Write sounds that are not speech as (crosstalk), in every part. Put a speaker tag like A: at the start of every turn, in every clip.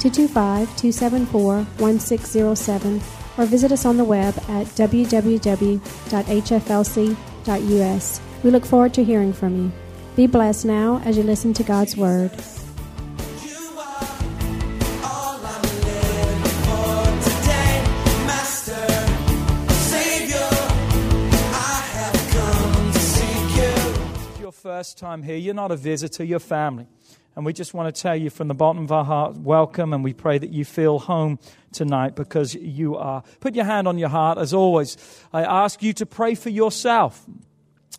A: 225 274 1607 or visit us on the web at www.hflc.us. We look forward to hearing from you. Be blessed now as you listen to God's Word.
B: Your first time here, you're not a visitor, you're family. And we just want to tell you from the bottom of our heart, welcome, and we pray that you feel home tonight because you are. Put your hand on your heart, as always. I ask you to pray for yourself.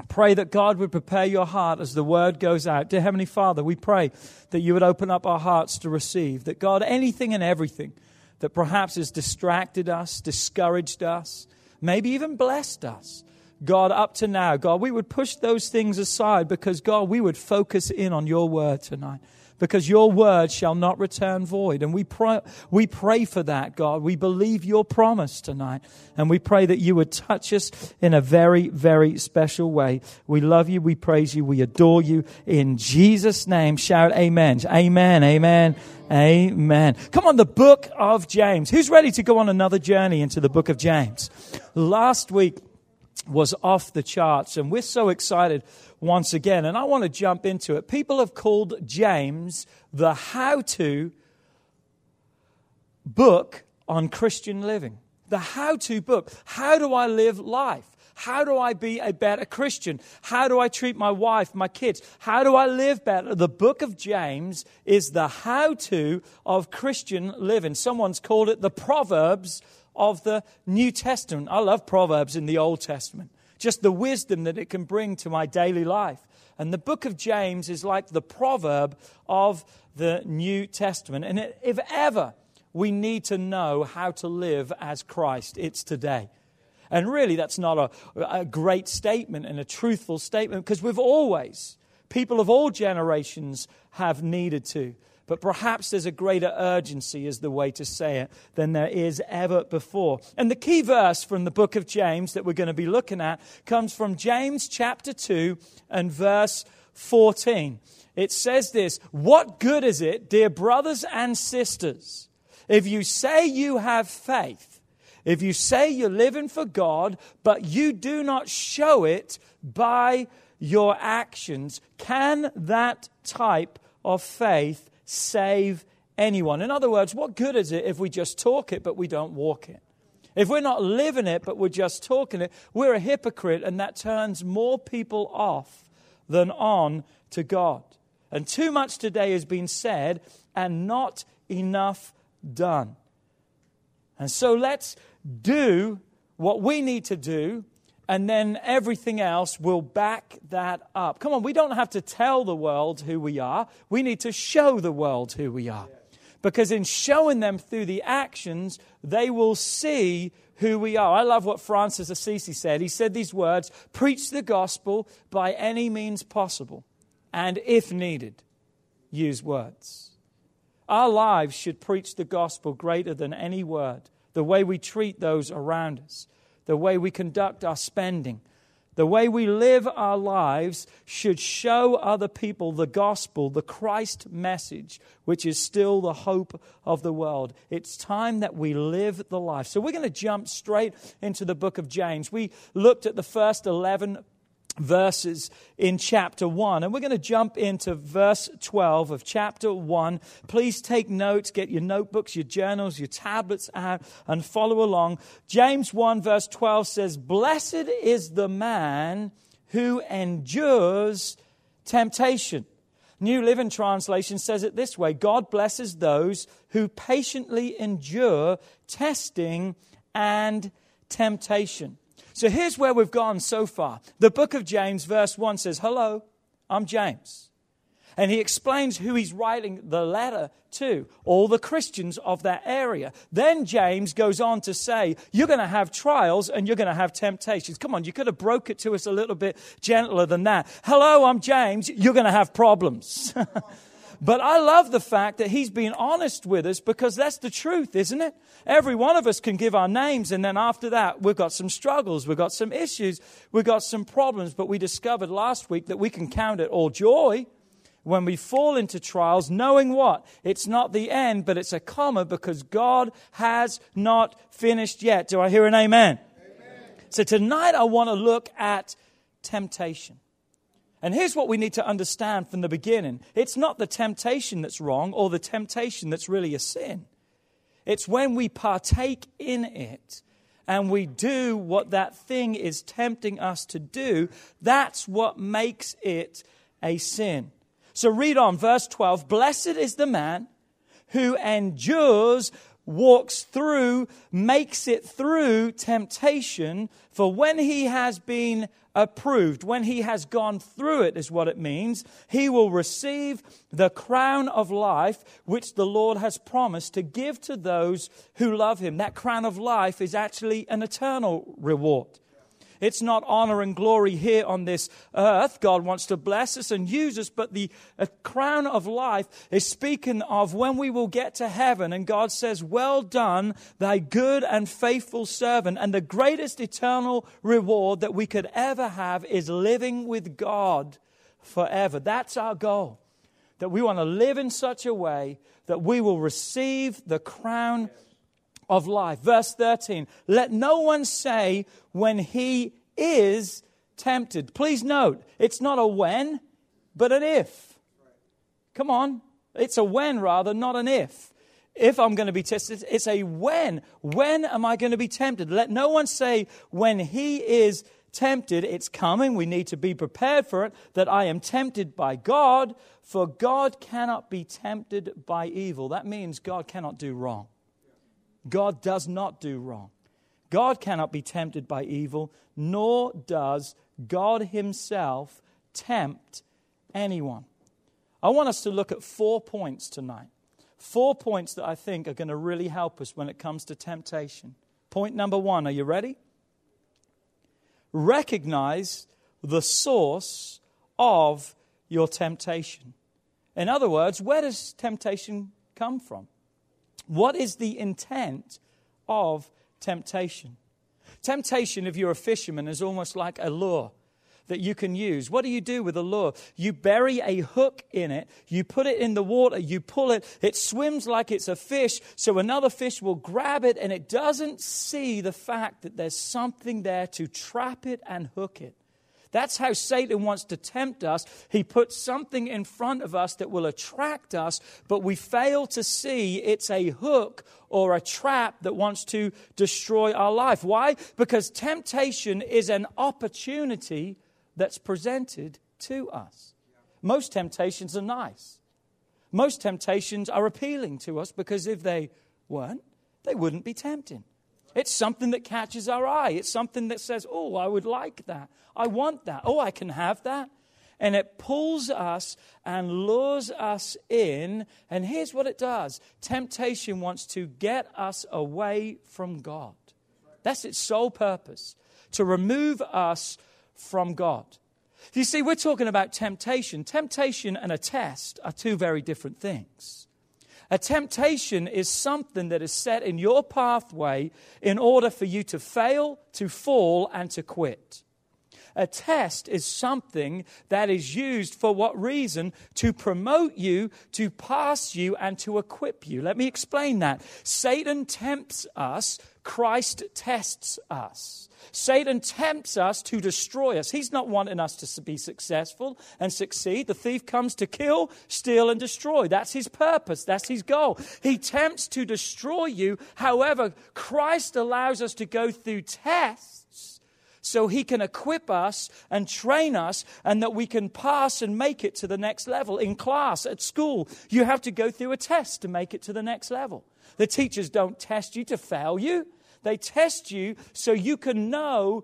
B: Pray that God would prepare your heart as the word goes out. Dear Heavenly Father, we pray that you would open up our hearts to receive. That God, anything and everything that perhaps has distracted us, discouraged us, maybe even blessed us, God, up to now, God, we would push those things aside because, God, we would focus in on your word tonight. Because your word shall not return void. And we pray, we pray for that, God. We believe your promise tonight. And we pray that you would touch us in a very, very special way. We love you. We praise you. We adore you. In Jesus' name, shout amen. Amen. Amen. Amen. Come on, the book of James. Who's ready to go on another journey into the book of James? Last week, was off the charts, and we're so excited once again. And I want to jump into it. People have called James the how to book on Christian living. The how to book. How do I live life? How do I be a better Christian? How do I treat my wife, my kids? How do I live better? The book of James is the how to of Christian living. Someone's called it the Proverbs of the New Testament. I love Proverbs in the Old Testament, just the wisdom that it can bring to my daily life. And the book of James is like the proverb of the New Testament. And if ever we need to know how to live as Christ, it's today. And really, that's not a, a great statement and a truthful statement because we've always, people of all generations, have needed to. But perhaps there's a greater urgency, is the way to say it, than there is ever before. And the key verse from the book of James that we're going to be looking at comes from James chapter 2 and verse 14. It says this What good is it, dear brothers and sisters, if you say you have faith? If you say you're living for God, but you do not show it by your actions, can that type of faith save anyone? In other words, what good is it if we just talk it but we don't walk it? If we're not living it but we're just talking it, we're a hypocrite and that turns more people off than on to God. And too much today has been said and not enough done. And so let's do what we need to do, and then everything else will back that up. Come on, we don't have to tell the world who we are, we need to show the world who we are. Because in showing them through the actions, they will see who we are. I love what Francis Assisi said. He said these words Preach the gospel by any means possible, and if needed, use words. Our lives should preach the gospel greater than any word the way we treat those around us, the way we conduct our spending, the way we live our lives should show other people the gospel, the Christ message, which is still the hope of the world. It's time that we live the life. So we're going to jump straight into the book of James. We looked at the first 11 verses in chapter 1. And we're going to jump into verse 12 of chapter 1. Please take notes, get your notebooks, your journals, your tablets out, and follow along. James 1, verse 12 says, Blessed is the man who endures temptation. New Living Translation says it this way God blesses those who patiently endure testing and temptation. So here's where we've gone so far. The book of James, verse 1 says, Hello, I'm James. And he explains who he's writing the letter to, all the Christians of that area. Then James goes on to say, You're going to have trials and you're going to have temptations. Come on, you could have broke it to us a little bit gentler than that. Hello, I'm James. You're going to have problems. (laughs) But I love the fact that he's being honest with us because that's the truth, isn't it? Every one of us can give our names, and then after that, we've got some struggles, we've got some issues, we've got some problems. But we discovered last week that we can count it all joy when we fall into trials, knowing what? It's not the end, but it's a comma because God has not finished yet. Do I hear an amen? amen. So tonight I want to look at temptation. And here's what we need to understand from the beginning it's not the temptation that's wrong or the temptation that's really a sin. It's when we partake in it and we do what that thing is tempting us to do, that's what makes it a sin. So read on, verse 12 Blessed is the man who endures, walks through, makes it through temptation, for when he has been approved, when he has gone through it, is what it means, he will receive the crown of life which the Lord has promised to give to those who love him. That crown of life is actually an eternal reward. It's not honor and glory here on this earth. God wants to bless us and use us, but the crown of life is speaking of when we will get to heaven and God says, Well done, thy good and faithful servant. And the greatest eternal reward that we could ever have is living with God forever. That's our goal. That we want to live in such a way that we will receive the crown of life. Verse 13 Let no one say when he is tempted. Please note, it's not a when, but an if. Come on. It's a when rather, not an if. If I'm going to be tested, it's a when. When am I going to be tempted? Let no one say when he is tempted, it's coming. We need to be prepared for it. That I am tempted by God, for God cannot be tempted by evil. That means God cannot do wrong. God does not do wrong. God cannot be tempted by evil, nor does God Himself tempt anyone. I want us to look at four points tonight. Four points that I think are going to really help us when it comes to temptation. Point number one, are you ready? Recognize the source of your temptation. In other words, where does temptation come from? What is the intent of temptation? Temptation, if you're a fisherman, is almost like a lure that you can use. What do you do with a lure? You bury a hook in it, you put it in the water, you pull it, it swims like it's a fish, so another fish will grab it and it doesn't see the fact that there's something there to trap it and hook it. That's how Satan wants to tempt us. He puts something in front of us that will attract us, but we fail to see it's a hook or a trap that wants to destroy our life. Why? Because temptation is an opportunity that's presented to us. Most temptations are nice. Most temptations are appealing to us because if they weren't, they wouldn't be tempting. It's something that catches our eye. It's something that says, Oh, I would like that. I want that. Oh, I can have that. And it pulls us and lures us in. And here's what it does temptation wants to get us away from God. That's its sole purpose to remove us from God. You see, we're talking about temptation. Temptation and a test are two very different things. A temptation is something that is set in your pathway in order for you to fail, to fall, and to quit. A test is something that is used for what reason? To promote you, to pass you, and to equip you. Let me explain that. Satan tempts us, Christ tests us. Satan tempts us to destroy us. He's not wanting us to be successful and succeed. The thief comes to kill, steal, and destroy. That's his purpose. That's his goal. He tempts to destroy you. However, Christ allows us to go through tests so he can equip us and train us and that we can pass and make it to the next level. In class, at school, you have to go through a test to make it to the next level. The teachers don't test you to fail you. They test you so you can know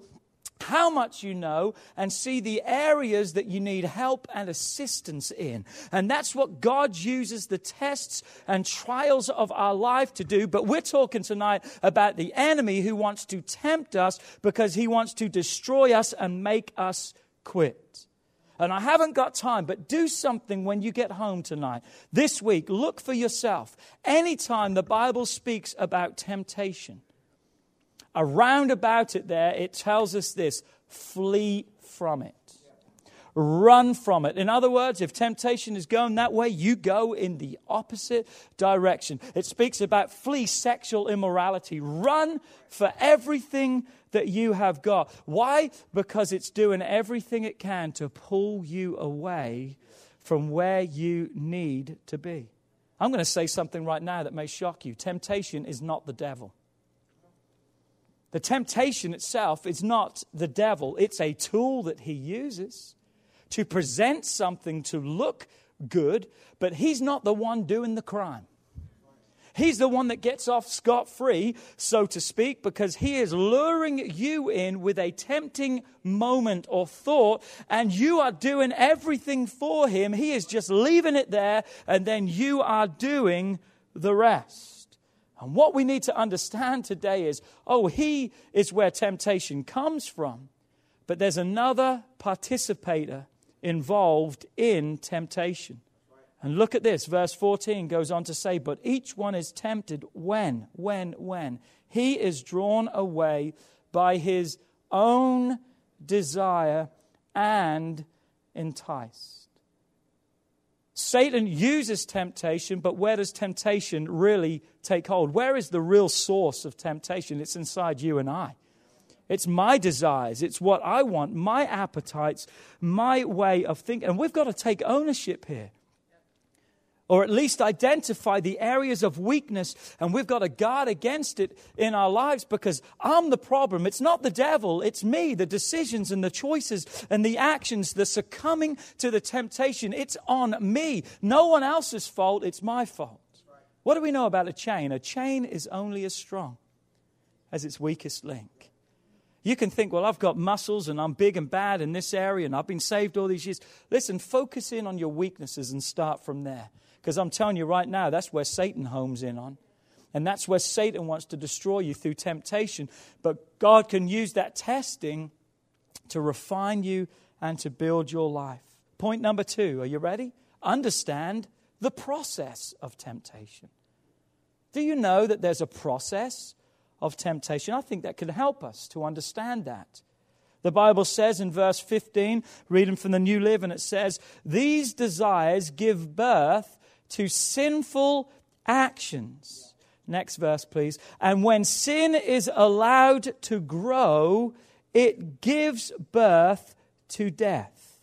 B: how much you know and see the areas that you need help and assistance in. And that's what God uses the tests and trials of our life to do. But we're talking tonight about the enemy who wants to tempt us because he wants to destroy us and make us quit. And I haven't got time, but do something when you get home tonight. This week, look for yourself. Anytime the Bible speaks about temptation, around about it there, it tells us this flee from it. Run from it. In other words, if temptation is going that way, you go in the opposite direction. It speaks about flee sexual immorality. Run for everything that you have got. Why? Because it's doing everything it can to pull you away from where you need to be. I'm going to say something right now that may shock you. Temptation is not the devil. The temptation itself is not the devil, it's a tool that he uses to present something to look good, but he's not the one doing the crime. He's the one that gets off scot free, so to speak, because he is luring you in with a tempting moment or thought, and you are doing everything for him. He is just leaving it there, and then you are doing the rest. And what we need to understand today is oh, He is where temptation comes from, but there's another participator involved in temptation. And look at this, verse 14 goes on to say, But each one is tempted when, when, when? He is drawn away by his own desire and enticed. Satan uses temptation, but where does temptation really take hold? Where is the real source of temptation? It's inside you and I. It's my desires. It's what I want, my appetites, my way of thinking. And we've got to take ownership here or at least identify the areas of weakness, and we've got to guard against it in our lives because I'm the problem. It's not the devil, it's me, the decisions and the choices and the actions, the succumbing to the temptation. It's on me. No one else's fault, it's my fault. What do we know about a chain? A chain is only as strong as its weakest link. You can think, well, I've got muscles and I'm big and bad in this area and I've been saved all these years. Listen, focus in on your weaknesses and start from there. Because I'm telling you right now, that's where Satan homes in on. And that's where Satan wants to destroy you through temptation. But God can use that testing to refine you and to build your life. Point number two, are you ready? Understand the process of temptation. Do you know that there's a process of temptation? I think that can help us to understand that. The Bible says in verse 15, reading from the New Living, it says, These desires give birth to sinful actions. Next verse, please. And when sin is allowed to grow, it gives birth to death.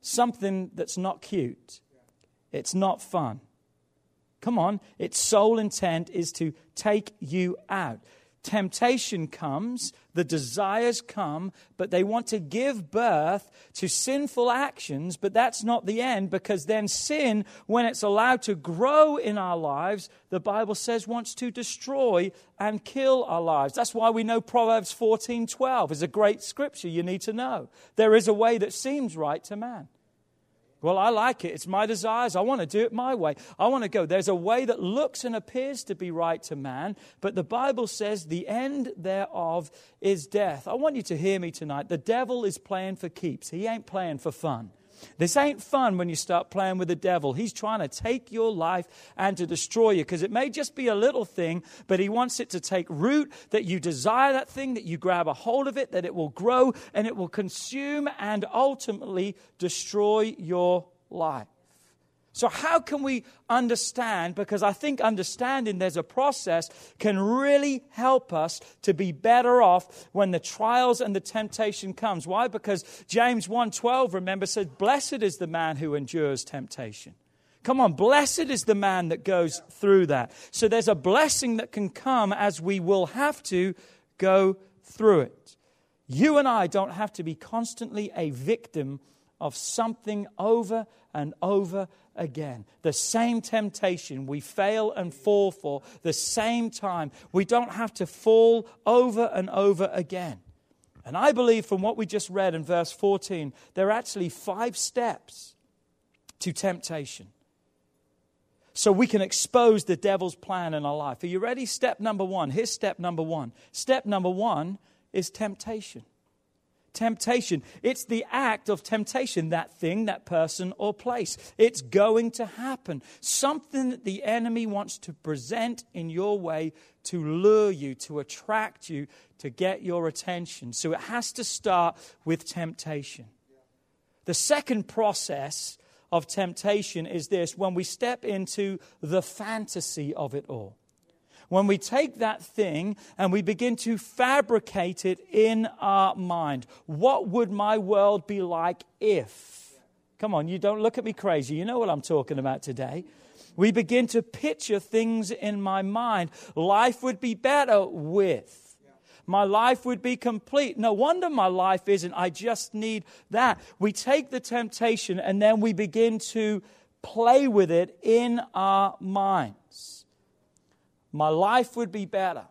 B: Something that's not cute, it's not fun. Come on, its sole intent is to take you out temptation comes, the desires come, but they want to give birth to sinful actions, but that's not the end because then sin, when it's allowed to grow in our lives, the Bible says wants to destroy and kill our lives. That's why we know Proverbs 14:12 is a great scripture you need to know. There is a way that seems right to man. Well, I like it. It's my desires. I want to do it my way. I want to go. There's a way that looks and appears to be right to man, but the Bible says the end thereof is death. I want you to hear me tonight. The devil is playing for keeps, he ain't playing for fun. This ain't fun when you start playing with the devil. He's trying to take your life and to destroy you because it may just be a little thing, but he wants it to take root, that you desire that thing, that you grab a hold of it, that it will grow and it will consume and ultimately destroy your life. So, how can we understand? Because I think understanding there's a process can really help us to be better off when the trials and the temptation comes. Why? Because James 1:12, remember, says, Blessed is the man who endures temptation. Come on, blessed is the man that goes through that. So there's a blessing that can come as we will have to go through it. You and I don't have to be constantly a victim of something over and over again. The same temptation we fail and fall for, the same time. We don't have to fall over and over again. And I believe from what we just read in verse 14, there are actually five steps to temptation. So we can expose the devil's plan in our life. Are you ready? Step number one. Here's step number one. Step number one is temptation. Temptation. It's the act of temptation, that thing, that person, or place. It's going to happen. Something that the enemy wants to present in your way to lure you, to attract you, to get your attention. So it has to start with temptation. The second process of temptation is this when we step into the fantasy of it all. When we take that thing and we begin to fabricate it in our mind, what would my world be like if? Come on, you don't look at me crazy. You know what I'm talking about today. We begin to picture things in my mind. Life would be better with. My life would be complete. No wonder my life isn't. I just need that. We take the temptation and then we begin to play with it in our minds. My life would be better.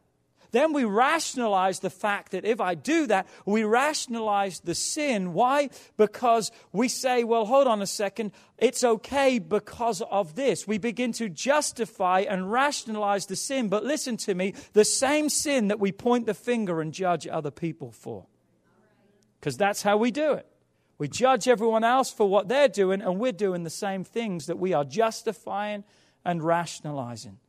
B: Then we rationalize the fact that if I do that, we rationalize the sin. Why? Because we say, well, hold on a second, it's okay because of this. We begin to justify and rationalize the sin. But listen to me, the same sin that we point the finger and judge other people for. Because that's how we do it. We judge everyone else for what they're doing, and we're doing the same things that we are justifying and rationalizing.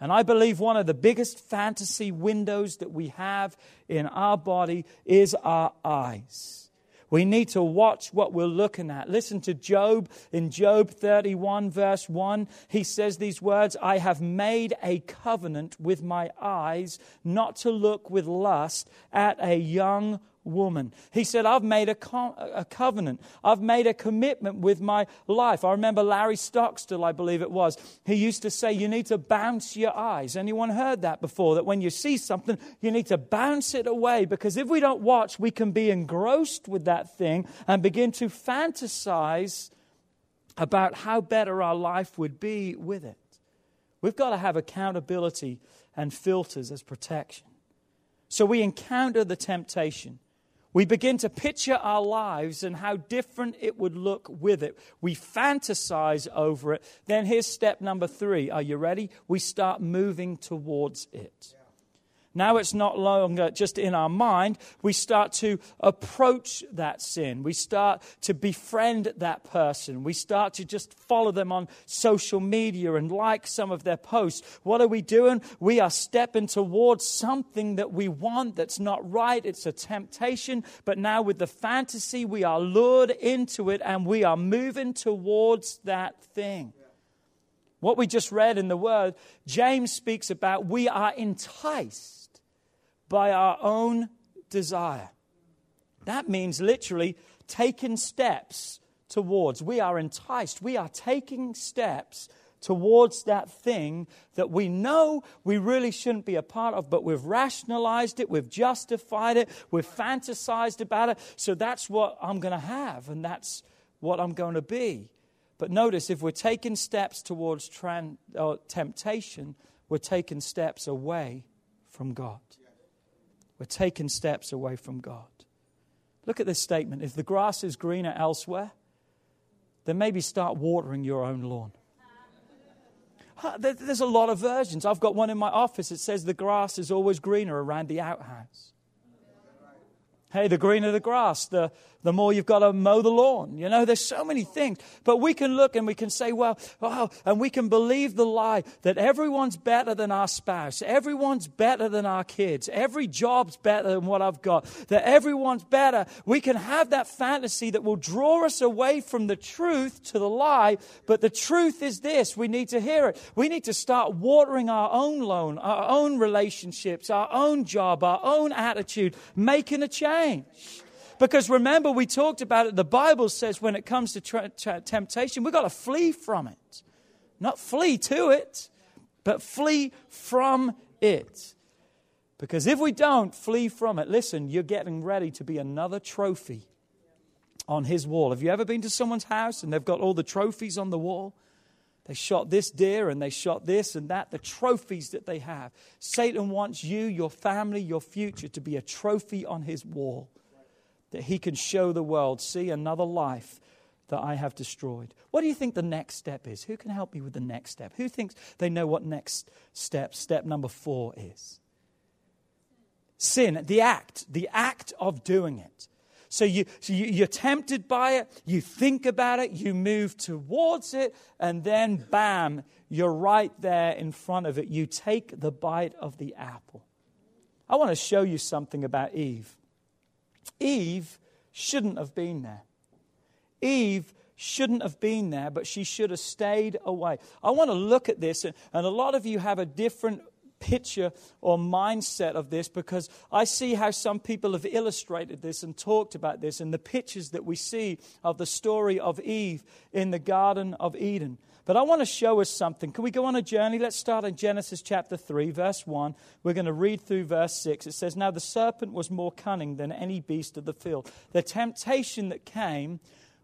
B: And I believe one of the biggest fantasy windows that we have in our body is our eyes. We need to watch what we're looking at. Listen to Job in Job 31, verse 1. He says these words I have made a covenant with my eyes not to look with lust at a young woman. He said, I've made a, co- a, covenant. I've made a commitment with my life. I remember Larry Stockstill, I believe it was. He used to say, You need to bounce your eyes. Anyone heard that before? That when you see something, you need to bounce it away because if we don't watch, we can be engrossed with that thing and begin to fantasize about how better our life would be with it. We've got to have accountability and filters as protection. So we encounter the temptation. We begin to picture our lives and how different it would look with it. We fantasize over it. Then here's step number three. Are you ready? We start moving towards it. Now it's not longer just in our mind. We start to approach that sin. We start to befriend that person. We start to just follow them on social media and like some of their posts. What are we doing? We are stepping towards something that we want that's not right. It's a temptation. But now with the fantasy, we are lured into it and we are moving towards that thing. What we just read in the word, James speaks about we are enticed by our own desire. That means literally taking steps towards. We are enticed. We are taking steps towards that thing that we know we really shouldn't be a part of, but we've rationalized it, we've justified it, we've fantasized about it. So that's what I'm going to have, and that's what I'm going to be. But notice, if we're taking steps towards tran- uh, temptation, we're taking steps away from God. We're taking steps away from God. Look at this statement. If the grass is greener elsewhere, then maybe start watering your own lawn. There's a lot of versions. I've got one in my office. It says the grass is always greener around the outhouse. Hey, the greener the grass, the, the more you've got to mow the lawn. You know, there's so many things. But we can look and we can say, well, oh, and we can believe the lie that everyone's better than our spouse. Everyone's better than our kids. Every job's better than what I've got. That everyone's better. We can have that fantasy that will draw us away from the truth to the lie. But the truth is this we need to hear it. We need to start watering our own loan, our own relationships, our own job, our own attitude, making a change. Because remember, we talked about it. The Bible says when it comes to tra- tra- temptation, we've got to flee from it. Not flee to it, but flee from it. Because if we don't flee from it, listen, you're getting ready to be another trophy on his wall. Have you ever been to someone's house and they've got all the trophies on the wall? They shot this deer and they shot this and that, the trophies that they have. Satan wants you, your family, your future to be a trophy on his wall that he can show the world, see another life that I have destroyed. What do you think the next step is? Who can help me with the next step? Who thinks they know what next step, step number four is? Sin, the act, the act of doing it. So, you, so you, you're tempted by it, you think about it, you move towards it, and then bam, you're right there in front of it. You take the bite of the apple. I want to show you something about Eve. Eve shouldn't have been there. Eve shouldn't have been there, but she should have stayed away. I want to look at this, and, a lot of you have a different picture or mindset of this because I see how some people have illustrated this and talked about this and the pictures that we see of the story of Eve in the Garden of Eden. But I want to show us something. Can we go on a journey? Let's start in Genesis chapter 3, verse 1. We're going to read through verse 6. It says, Now the serpent was more cunning than any beast of the field. The temptation that came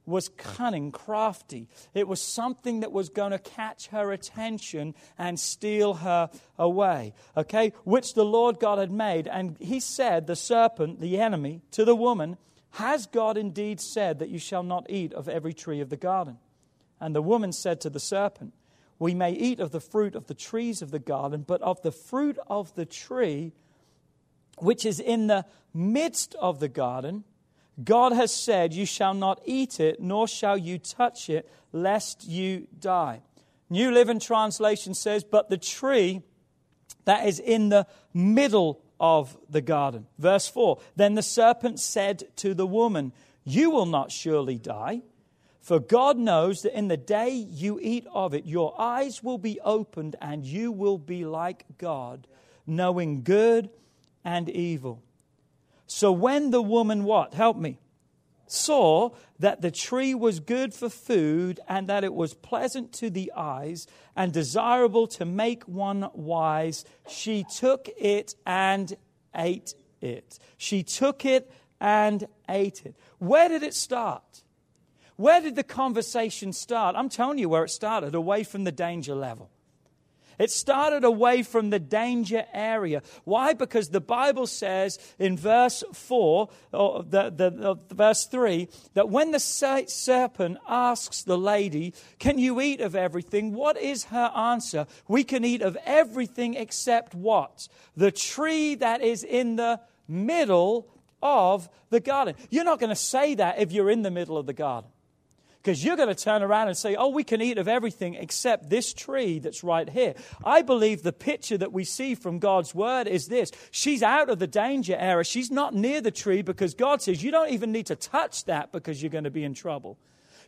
B: was cunning, crafty. It was something that was going to catch her attention and steal her away. Okay? Which the Lord God had made. And he said, the serpent, the enemy, to the woman, Has God indeed said that you shall not eat of every tree of the garden? And the woman said to the serpent, We may eat of the fruit of the trees of the garden, but of the fruit of the tree which is in the midst of the garden, God has said, You shall not eat it, nor shall you touch it, lest you die. New Living Translation says, But the tree that is in the middle of the garden. Verse 4 Then the serpent said to the woman, You will not surely die. For God knows that in the day you eat of it, your eyes will be opened and you will be like God, knowing good and evil. So when the woman, what? Help me. Saw that the tree was good for food and that it was pleasant to the eyes and desirable to make one wise, she took it and ate it. She took it and ate it. Where did it start? Where did the conversation start? I'm telling you where it started, away from the danger level. It started away from the danger area. Why? Because the Bible says in verse 4, or the, the, the, verse 3, that when the serpent asks the lady, Can you eat of everything? What is her answer? We can eat of everything except what? The tree that is in the middle of the garden. You're not going to say that if you're in the middle of the garden. Because you're going to turn around and say, oh, we can eat of everything except this tree that's right here. I believe the picture that we see from God's word is this she's out of the danger area. She's not near the tree because God says, you don't even need to touch that because you're going to be in trouble.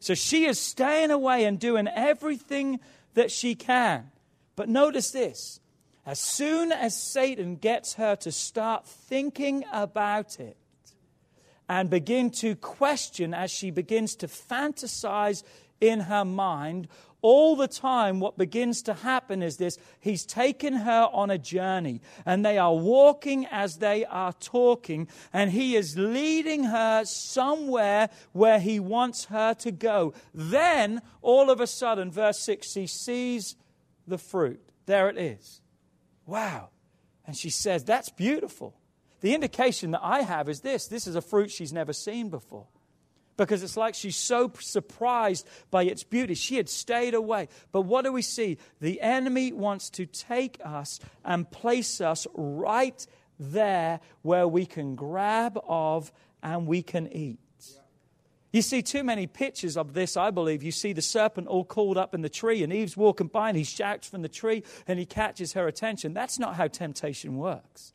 B: So she is staying away and doing everything that she can. But notice this as soon as Satan gets her to start thinking about it, and begin to question as she begins to fantasize in her mind. All the time, what begins to happen is this He's taken her on a journey, and they are walking as they are talking, and He is leading her somewhere where He wants her to go. Then, all of a sudden, verse 6, she sees the fruit. There it is. Wow. And she says, That's beautiful. The indication that I have is this this is a fruit she's never seen before. Because it's like she's so surprised by its beauty. She had stayed away. But what do we see? The enemy wants to take us and place us right there where we can grab of and we can eat. You see too many pictures of this, I believe. You see the serpent all called up in the tree, and Eve's walking by, and he shouts from the tree, and he catches her attention. That's not how temptation works.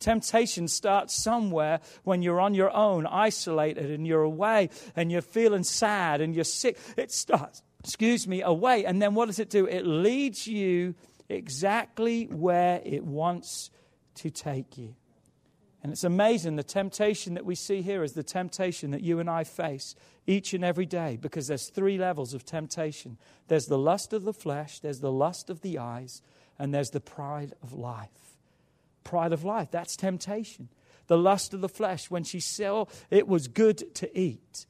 B: Temptation starts somewhere when you're on your own, isolated, and you're away, and you're feeling sad and you're sick. It starts, excuse me, away. And then what does it do? It leads you exactly where it wants to take you. And it's amazing the temptation that we see here is the temptation that you and I face each and every day because there's three levels of temptation there's the lust of the flesh, there's the lust of the eyes, and there's the pride of life pride of life. That's temptation. The lust of the flesh, when she saw it was good to eat,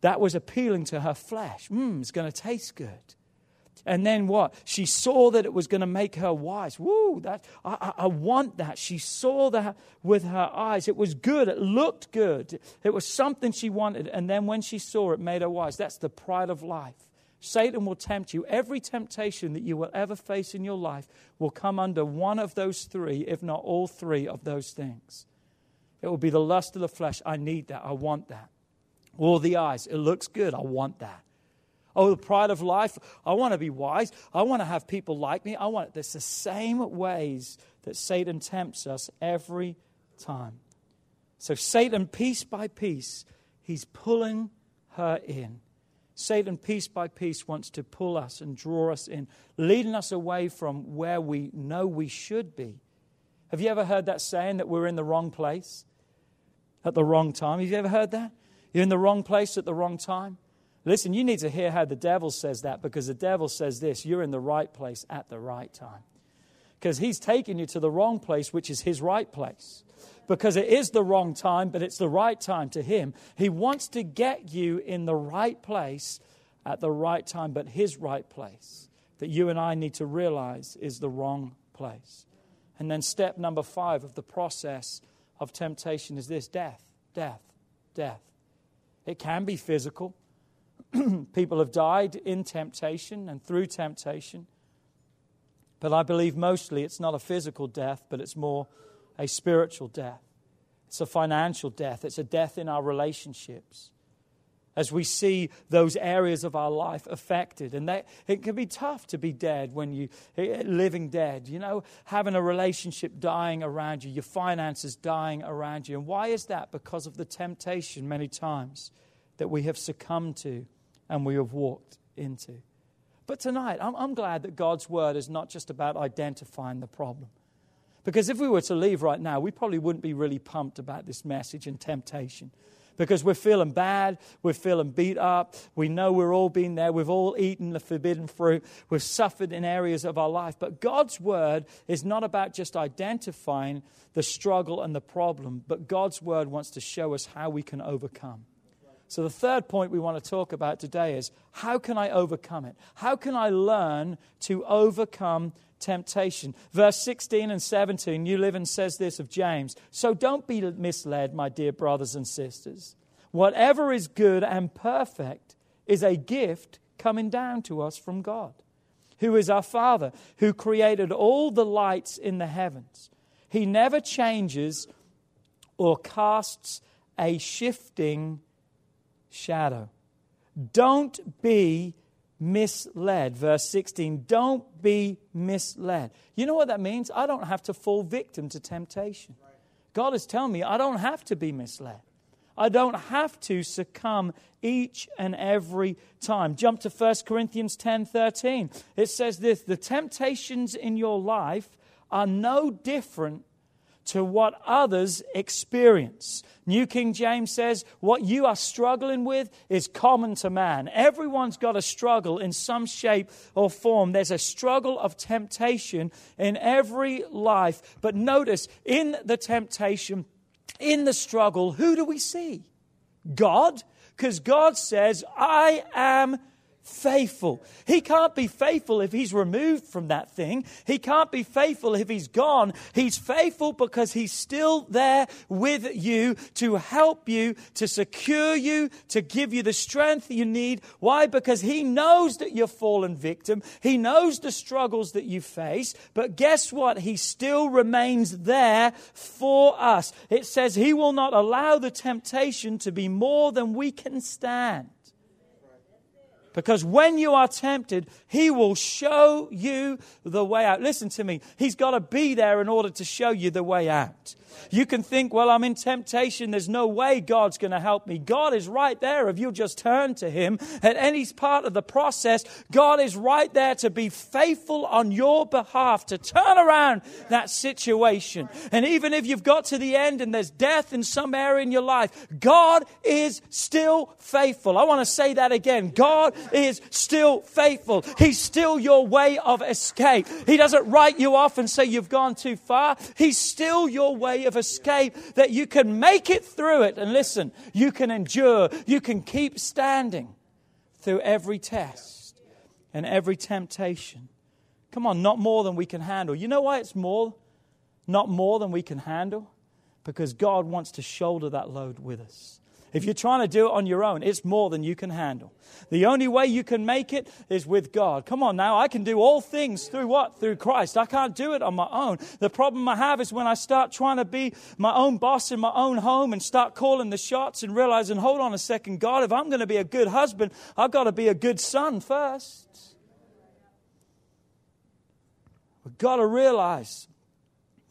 B: that was appealing to her flesh. Mmm, it's going to taste good. And then what? She saw that it was going to make her wise. Woo, that, I, I, I want that. She saw that with her eyes. It was good. It looked good. It was something she wanted. And then when she saw it, made her wise. That's the pride of life. Satan will tempt you. Every temptation that you will ever face in your life will come under one of those three, if not all three of those things. It will be the lust of the flesh. I need that. I want that. Or the eyes. It looks good. I want that. Oh, the pride of life. I want to be wise. I want to have people like me. I want it. It's the same ways that Satan tempts us every time. So, Satan, piece by piece, he's pulling her in. Satan, piece by piece, wants to pull us and draw us in, leading us away from where we know we should be. Have you ever heard that saying that we're in the wrong place at the wrong time? Have you ever heard that? You're in the wrong place at the wrong time? Listen, you need to hear how the devil says that because the devil says this you're in the right place at the right time. Because he's taking you to the wrong place, which is his right place. Because it is the wrong time, but it's the right time to him. He wants to get you in the right place at the right time, but his right place that you and I need to realize is the wrong place. And then, step number five of the process of temptation is this death, death, death. It can be physical. (clears throat) People have died in temptation and through temptation. But I believe mostly it's not a physical death, but it's more a spiritual death. It's a financial death. It's a death in our relationships. As we see those areas of our life affected. And they, it can be tough to be dead when you eh, living dead. You know, having a relationship dying around you, your finances dying around you. And why is that? Because of the temptation many times that we have succumbed to and we have walked into. But tonight, I'm, I'm glad that God's word is not just about identifying the problem. Because if we were to leave right now, we probably wouldn't be really pumped about this message and temptation. Because we're feeling bad, we're feeling beat up, we know we're all been there, we've all eaten the forbidden fruit, we've suffered in areas of our life. But God's word is not about just identifying the struggle and the problem, but God's word wants to show us how we can overcome. So, the third point we want to talk about today is how can I overcome it? How can I learn to overcome temptation? Verse 16 and 17, New Living says this of James So don't be misled, my dear brothers and sisters. Whatever is good and perfect is a gift coming down to us from God, who is our Father, who created all the lights in the heavens. He never changes or casts a shifting shadow. Don't be misled. Verse 16, don't be misled. You know what that means? I don't have to fall victim to temptation. God is telling me I don't have to be misled. I don't have to succumb each and every time. Jump to 1 Corinthians 10 13. It says this The temptations in your life are no different to what others experience. New King James says, What you are struggling with is common to man. Everyone's got a struggle in some shape or form. There's a struggle of temptation in every life. But notice, in the temptation, in the struggle, who do we see? God. Because God says, I am faithful. He can't be faithful if he's removed from that thing. He can't be faithful if he's gone. He's faithful because he's still there with you to help you, to secure you, to give you the strength you need. Why? Because he knows that you're fallen victim. He knows the struggles that you face. But guess what? He still remains there for us. It says he will not allow the temptation to be more than we can stand. Because when you are tempted, He will show you the way out. Listen to me. He's got to be there in order to show you the way out. You can think, well, I'm in temptation. There's no way God's going to help me. God is right there if you'll just turn to Him. At any part of the process, God is right there to be faithful on your behalf, to turn around that situation. And even if you've got to the end and there's death in some area in your life, God is still faithful. I want to say that again. God is still faithful. He's still your way of escape. He doesn't write you off and say you've gone too far. He's still your way of escape that you can make it through it. And listen, you can endure, you can keep standing through every test. and every temptation. Come on, not more than we can handle. You know why it's more? Not more than we can handle? Because God wants to shoulder that load with us. If you're trying to do it on your own, it's more than you can handle. The only way you can make it is with God. Come on now, I can do all things through what? Through Christ. I can't do it on my own. The problem I have is when I start trying to be my own boss in my own home and start calling the shots and realizing, hold on a second, God, if I'm going to be a good husband, I've got to be a good son first. We've got to realize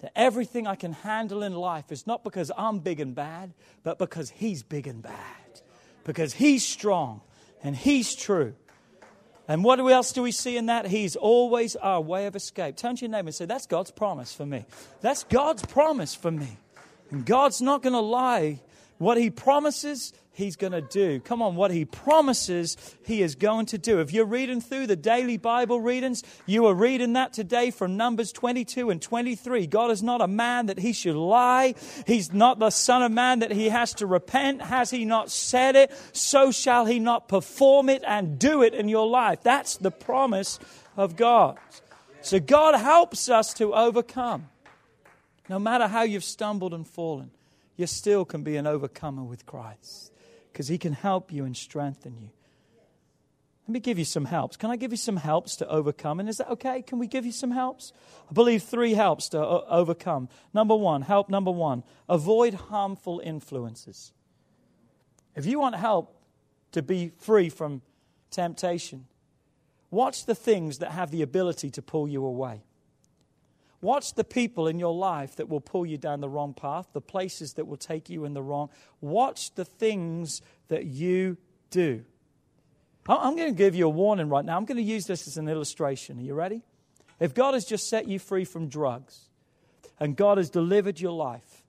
B: that everything I can handle in life is not because I'm big and bad, but because He's big and bad. Because He's strong and He's true. And what else do we see in that? He's always our way of escape. Turn to your neighbor and say, That's God's promise for me. That's God's promise for me. And God's not going to lie. What He promises, He's going to do. Come on, what He promises, He is going to do. If you're reading through the daily Bible readings, you are reading that today from Numbers 22 and 23. God is not a man that He should lie. He's not the Son of Man that He has to repent. Has He not said it? So shall He not perform it and do it in your life. That's the promise of God. So God helps us to overcome. No matter how you've stumbled and fallen, you still can be an overcomer with Christ because He can help you and strengthen you. Let me give you some helps. Can I give you some helps to overcome? And is that okay? Can we give you some helps? I believe three helps to o- overcome. Number one, help number one, avoid harmful influences. If you want help to be free from temptation, watch the things that have the ability to pull you away. Watch the people in your life that will pull you down the wrong path, the places that will take you in the wrong. Watch the things that you do. I'm going to give you a warning right now. I'm going to use this as an illustration. Are you ready? If God has just set you free from drugs and God has delivered your life,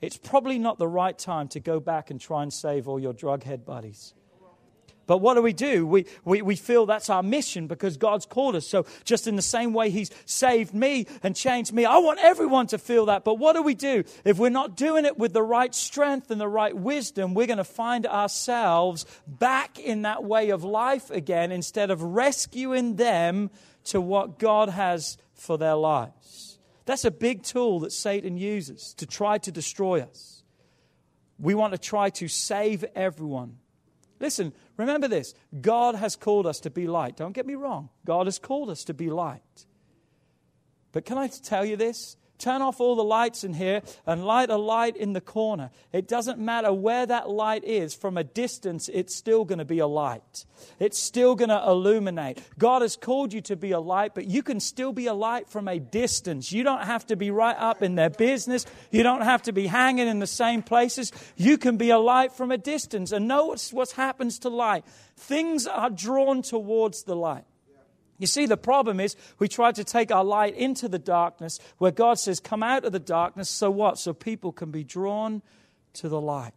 B: it's probably not the right time to go back and try and save all your drug head buddies. But what do we do? We, we, we feel that's our mission because God's called us. So, just in the same way He's saved me and changed me, I want everyone to feel that. But what do we do? If we're not doing it with the right strength and the right wisdom, we're going to find ourselves back in that way of life again instead of rescuing them to what God has for their lives. That's a big tool that Satan uses to try to destroy us. We want to try to save everyone. Listen, Remember this God has called us to be light. Don't get me wrong. God has called us to be light. But can I tell you this? Turn off all the lights in here and light a light in the corner. It doesn't matter where that light is. From a distance, it's still going to be a light. It's still going to illuminate. God has called you to be a light, but you can still be a light from a distance. You don't have to be right up in their business. You don't have to be hanging in the same places. You can be a light from a distance. And notice what happens to light. Things are drawn towards the light. You see, the problem is we try to take our light into the darkness where God says, Come out of the darkness. So what? So people can be drawn to the light.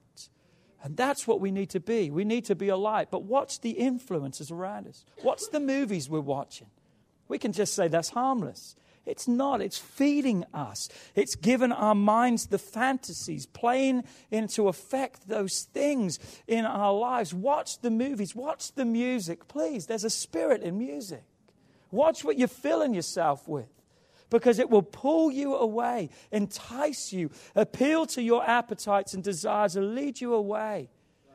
B: And that's what we need to be. We need to be a light. But watch the influences around us. What's the movies we're watching? We can just say that's harmless. It's not. It's feeding us. It's given our minds the fantasies, playing into effect those things in our lives. Watch the movies. Watch the music, please. There's a spirit in music. Watch what you're filling yourself with because it will pull you away, entice you, appeal to your appetites and desires, and lead you away.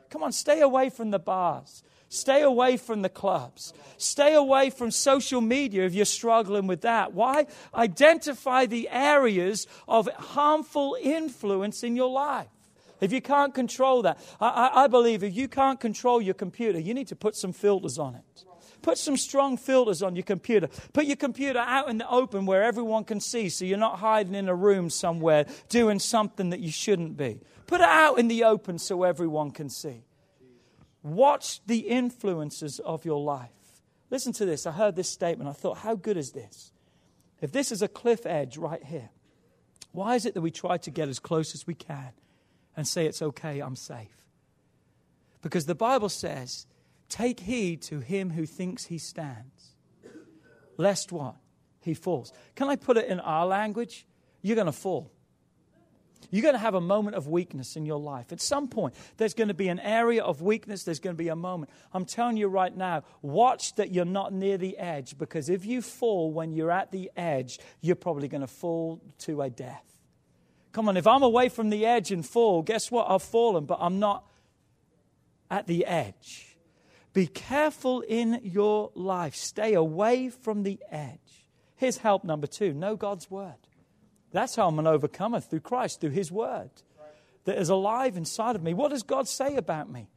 B: Come on, stay away from the bars. Stay away from the clubs. Stay away from social media if you're struggling with that. Why? Identify the areas of harmful influence in your life. If you can't control that, I, I, I believe if you can't control your computer, you need to put some filters on it. Put some strong filters on your computer. Put your computer out in the open where everyone can see so you're not hiding in a room somewhere doing something that you shouldn't be. Put it out in the open so everyone can see. Watch the influences of your life. Listen to this. I heard this statement. I thought, how good is this? If this is a cliff edge right here, why is it that we try to get as close as we can and say, it's okay, I'm safe? Because the Bible says Take heed to him who thinks he stands, lest what? He falls. Can I put it in our language? You're going to fall. You're going to have a moment of weakness in your life. At some point, there's going to be an area of weakness. There's going to be a moment. I'm telling you right now, watch that you're not near the edge because if you fall when you're at the edge, you're probably going to fall to a death. Come on, if I'm away from the edge and fall, guess what? I've fallen, but I'm not at the edge. Be careful in your life. Stay away from the edge. Here's help number two know God's word. That's how I'm an overcomer through Christ, through His Word that is alive inside of me. What does God say about me?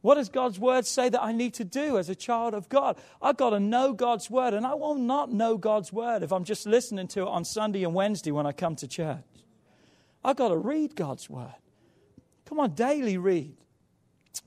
B: What does God's Word say that I need to do as a child of God? I've got to know God's Word, and I will not know God's Word if I'm just listening to it on Sunday and Wednesday when I come to church. I've got to read God's Word. Come on, daily read.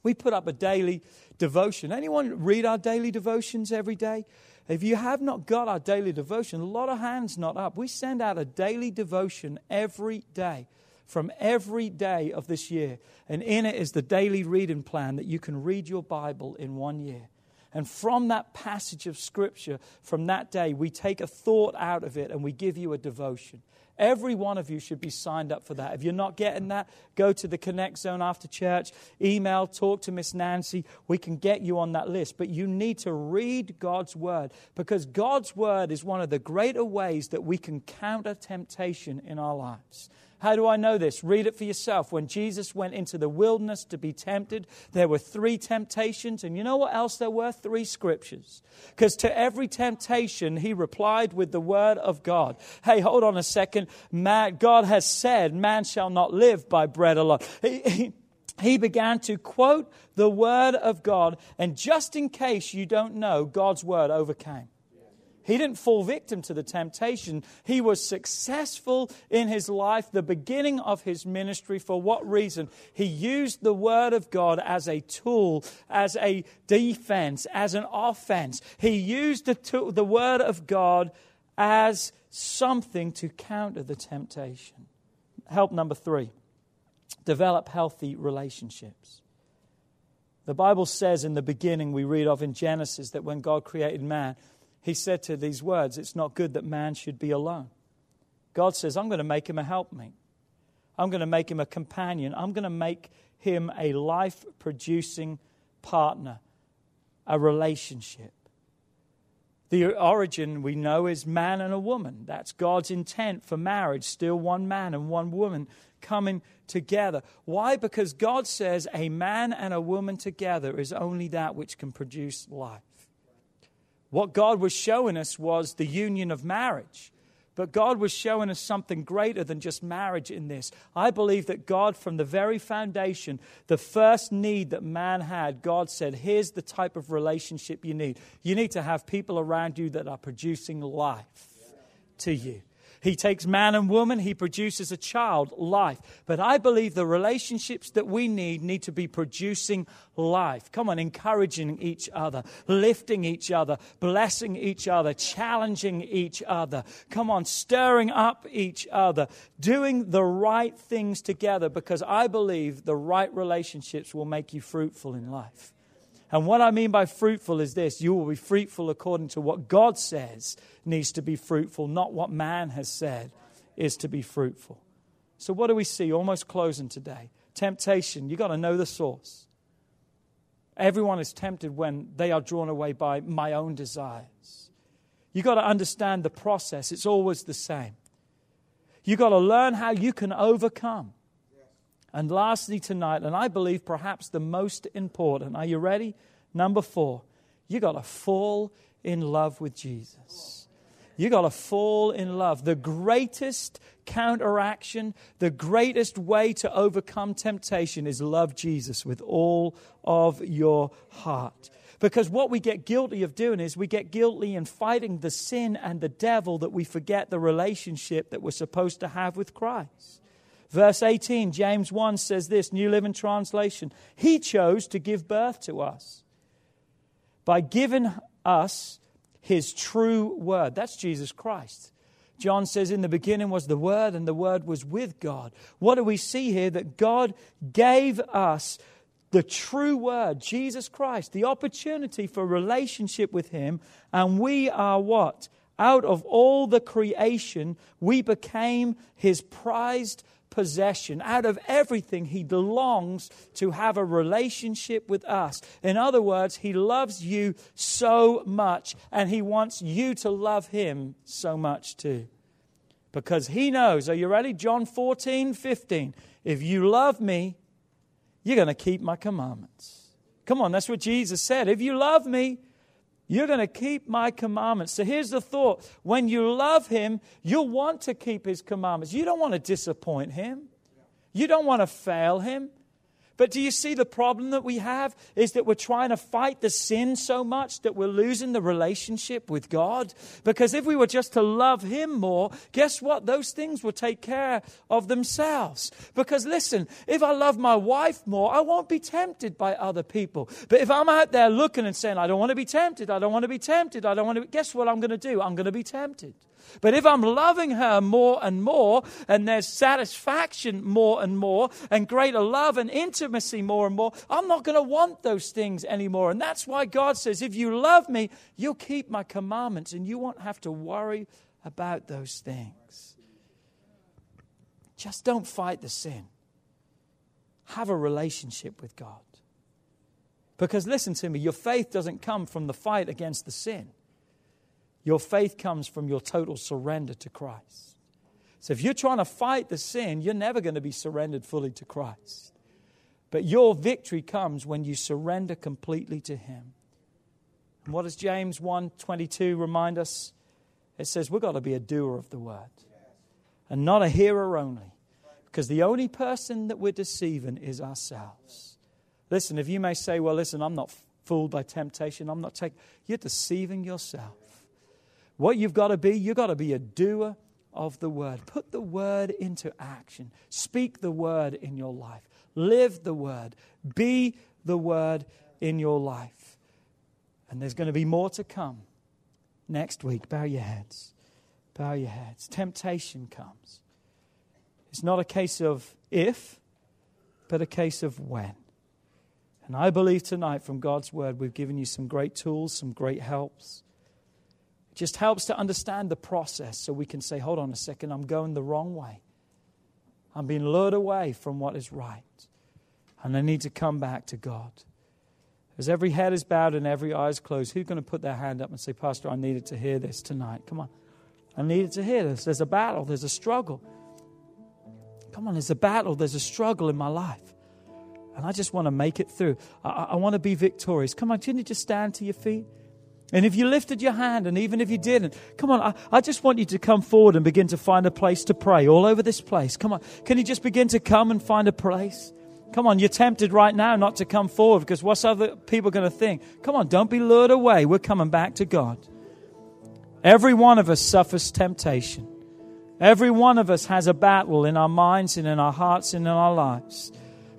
B: We put up a daily devotion. Anyone read our daily devotions every day? If you have not got our daily devotion, a lot of hands not up. We send out a daily devotion every day from every day of this year. And in it is the daily reading plan that you can read your Bible in one year. And from that passage of Scripture, from that day, we take a thought out of it and we give you a devotion. Every one of you should be signed up for that. If you're not getting that, go to the Connect Zone after church, email, talk to Miss Nancy. We can get you on that list. But you need to read God's Word because God's Word is one of the greater ways that we can counter temptation in our lives. How do I know this? Read it for yourself. When Jesus went into the wilderness to be tempted, there were three temptations. And you know what else there were? Three scriptures. Because to every temptation, he replied with the word of God. Hey, hold on a second. Man, God has said, Man shall not live by bread alone. He, he, he began to quote the word of God. And just in case you don't know, God's word overcame. He didn't fall victim to the temptation. He was successful in his life, the beginning of his ministry. For what reason? He used the Word of God as a tool, as a defense, as an offense. He used the, tool, the Word of God as something to counter the temptation. Help number three develop healthy relationships. The Bible says in the beginning, we read of in Genesis, that when God created man, he said to these words, It's not good that man should be alone. God says, I'm going to make him a helpmate. I'm going to make him a companion. I'm going to make him a life producing partner, a relationship. The origin we know is man and a woman. That's God's intent for marriage, still one man and one woman coming together. Why? Because God says a man and a woman together is only that which can produce life. What God was showing us was the union of marriage. But God was showing us something greater than just marriage in this. I believe that God, from the very foundation, the first need that man had, God said, Here's the type of relationship you need. You need to have people around you that are producing life to you. He takes man and woman, he produces a child, life. But I believe the relationships that we need need to be producing life. Come on, encouraging each other, lifting each other, blessing each other, challenging each other. Come on, stirring up each other, doing the right things together because I believe the right relationships will make you fruitful in life. And what I mean by fruitful is this you will be fruitful according to what God says needs to be fruitful, not what man has said is to be fruitful. So, what do we see? Almost closing today. Temptation, you've got to know the source. Everyone is tempted when they are drawn away by my own desires. You've got to understand the process, it's always the same. You've got to learn how you can overcome. And lastly, tonight, and I believe perhaps the most important, are you ready? Number four, you got to fall in love with Jesus. You got to fall in love. The greatest counteraction, the greatest way to overcome temptation is love Jesus with all of your heart. Because what we get guilty of doing is we get guilty in fighting the sin and the devil that we forget the relationship that we're supposed to have with Christ. Verse 18, James 1 says this, New Living Translation. He chose to give birth to us by giving us his true word. That's Jesus Christ. John says, In the beginning was the Word, and the Word was with God. What do we see here? That God gave us the true Word, Jesus Christ, the opportunity for relationship with Him, and we are what? Out of all the creation, we became His prized possession, out of everything, He longs to have a relationship with us. In other words, He loves you so much, and He wants you to love Him so much too. Because He knows, are you ready? John 14, 15. If you love me, you're going to keep my commandments. Come on, that's what Jesus said. If you love me, you're going to keep my commandments. So here's the thought when you love him, you'll want to keep his commandments. You don't want to disappoint him, you don't want to fail him. But do you see the problem that we have is that we're trying to fight the sin so much that we're losing the relationship with God? Because if we were just to love Him more, guess what? Those things will take care of themselves. Because listen, if I love my wife more, I won't be tempted by other people. But if I'm out there looking and saying, I don't want to be tempted, I don't want to be tempted, I don't want to, guess what I'm going to do? I'm going to be tempted. But if I'm loving her more and more, and there's satisfaction more and more, and greater love and intimacy more and more, I'm not going to want those things anymore. And that's why God says, if you love me, you'll keep my commandments, and you won't have to worry about those things. Just don't fight the sin. Have a relationship with God. Because listen to me, your faith doesn't come from the fight against the sin. Your faith comes from your total surrender to Christ. So if you're trying to fight the sin, you're never going to be surrendered fully to Christ. But your victory comes when you surrender completely to Him. And what does James 1:22 remind us? It says we've got to be a doer of the word and not a hearer only. Because the only person that we're deceiving is ourselves. Listen, if you may say, well, listen, I'm not fooled by temptation, I'm not taking, you're deceiving yourself. What you've got to be, you've got to be a doer of the word. Put the word into action. Speak the word in your life. Live the word. Be the word in your life. And there's going to be more to come next week. Bow your heads. Bow your heads. Temptation comes. It's not a case of if, but a case of when. And I believe tonight from God's word, we've given you some great tools, some great helps just helps to understand the process so we can say, hold on a second, I'm going the wrong way. I'm being lured away from what is right. And I need to come back to God. As every head is bowed and every eye is closed, who's going to put their hand up and say, Pastor, I needed to hear this tonight? Come on. I needed to hear this. There's a battle, there's a struggle. Come on, there's a battle, there's a struggle in my life. And I just want to make it through. I, I want to be victorious. Come on, can you just stand to your feet? And if you lifted your hand, and even if you didn't, come on, I, I, just want you to come forward and begin to find a place to pray all over this place. Come on, can you just begin to come and find a place? Come on, you're tempted right now not to come forward because what's other people going to think? Come on, don't be lured away. We're coming back to God. Every one of us suffers temptation. Every one of us has a battle in our minds and in our hearts and in our lives.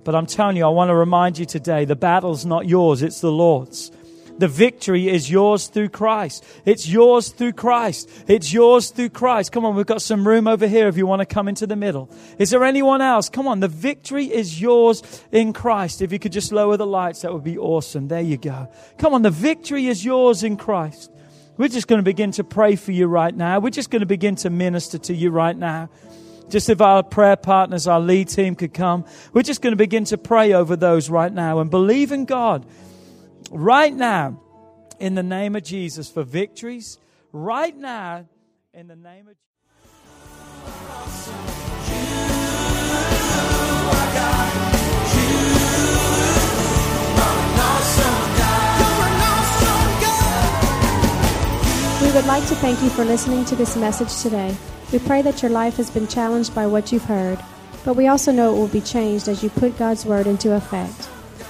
B: But I'm telling you, I want to remind you today the battle's not yours, it's the Lord's. The victory is yours through Christ. It's yours through Christ. It's yours through Christ. Come on, we've got some room over here if you want to come into the middle. Is there anyone else? Come on, the victory is yours in Christ. If you could just lower the lights, that would be awesome. There you go. Come on, the victory is yours in Christ. We're just going to begin to pray for you right now. We're just going to begin to minister to you right now. Just if our prayer partners, our lead team could come, we're just going to begin to pray over those right now and believe in God right now in the name of Jesus for victories. Right now in the name of Jesus.
A: We would like to thank you for listening to this message today. We pray that your life has been challenged by what you've heard, but we also know it will be changed as you put God's Word into effect.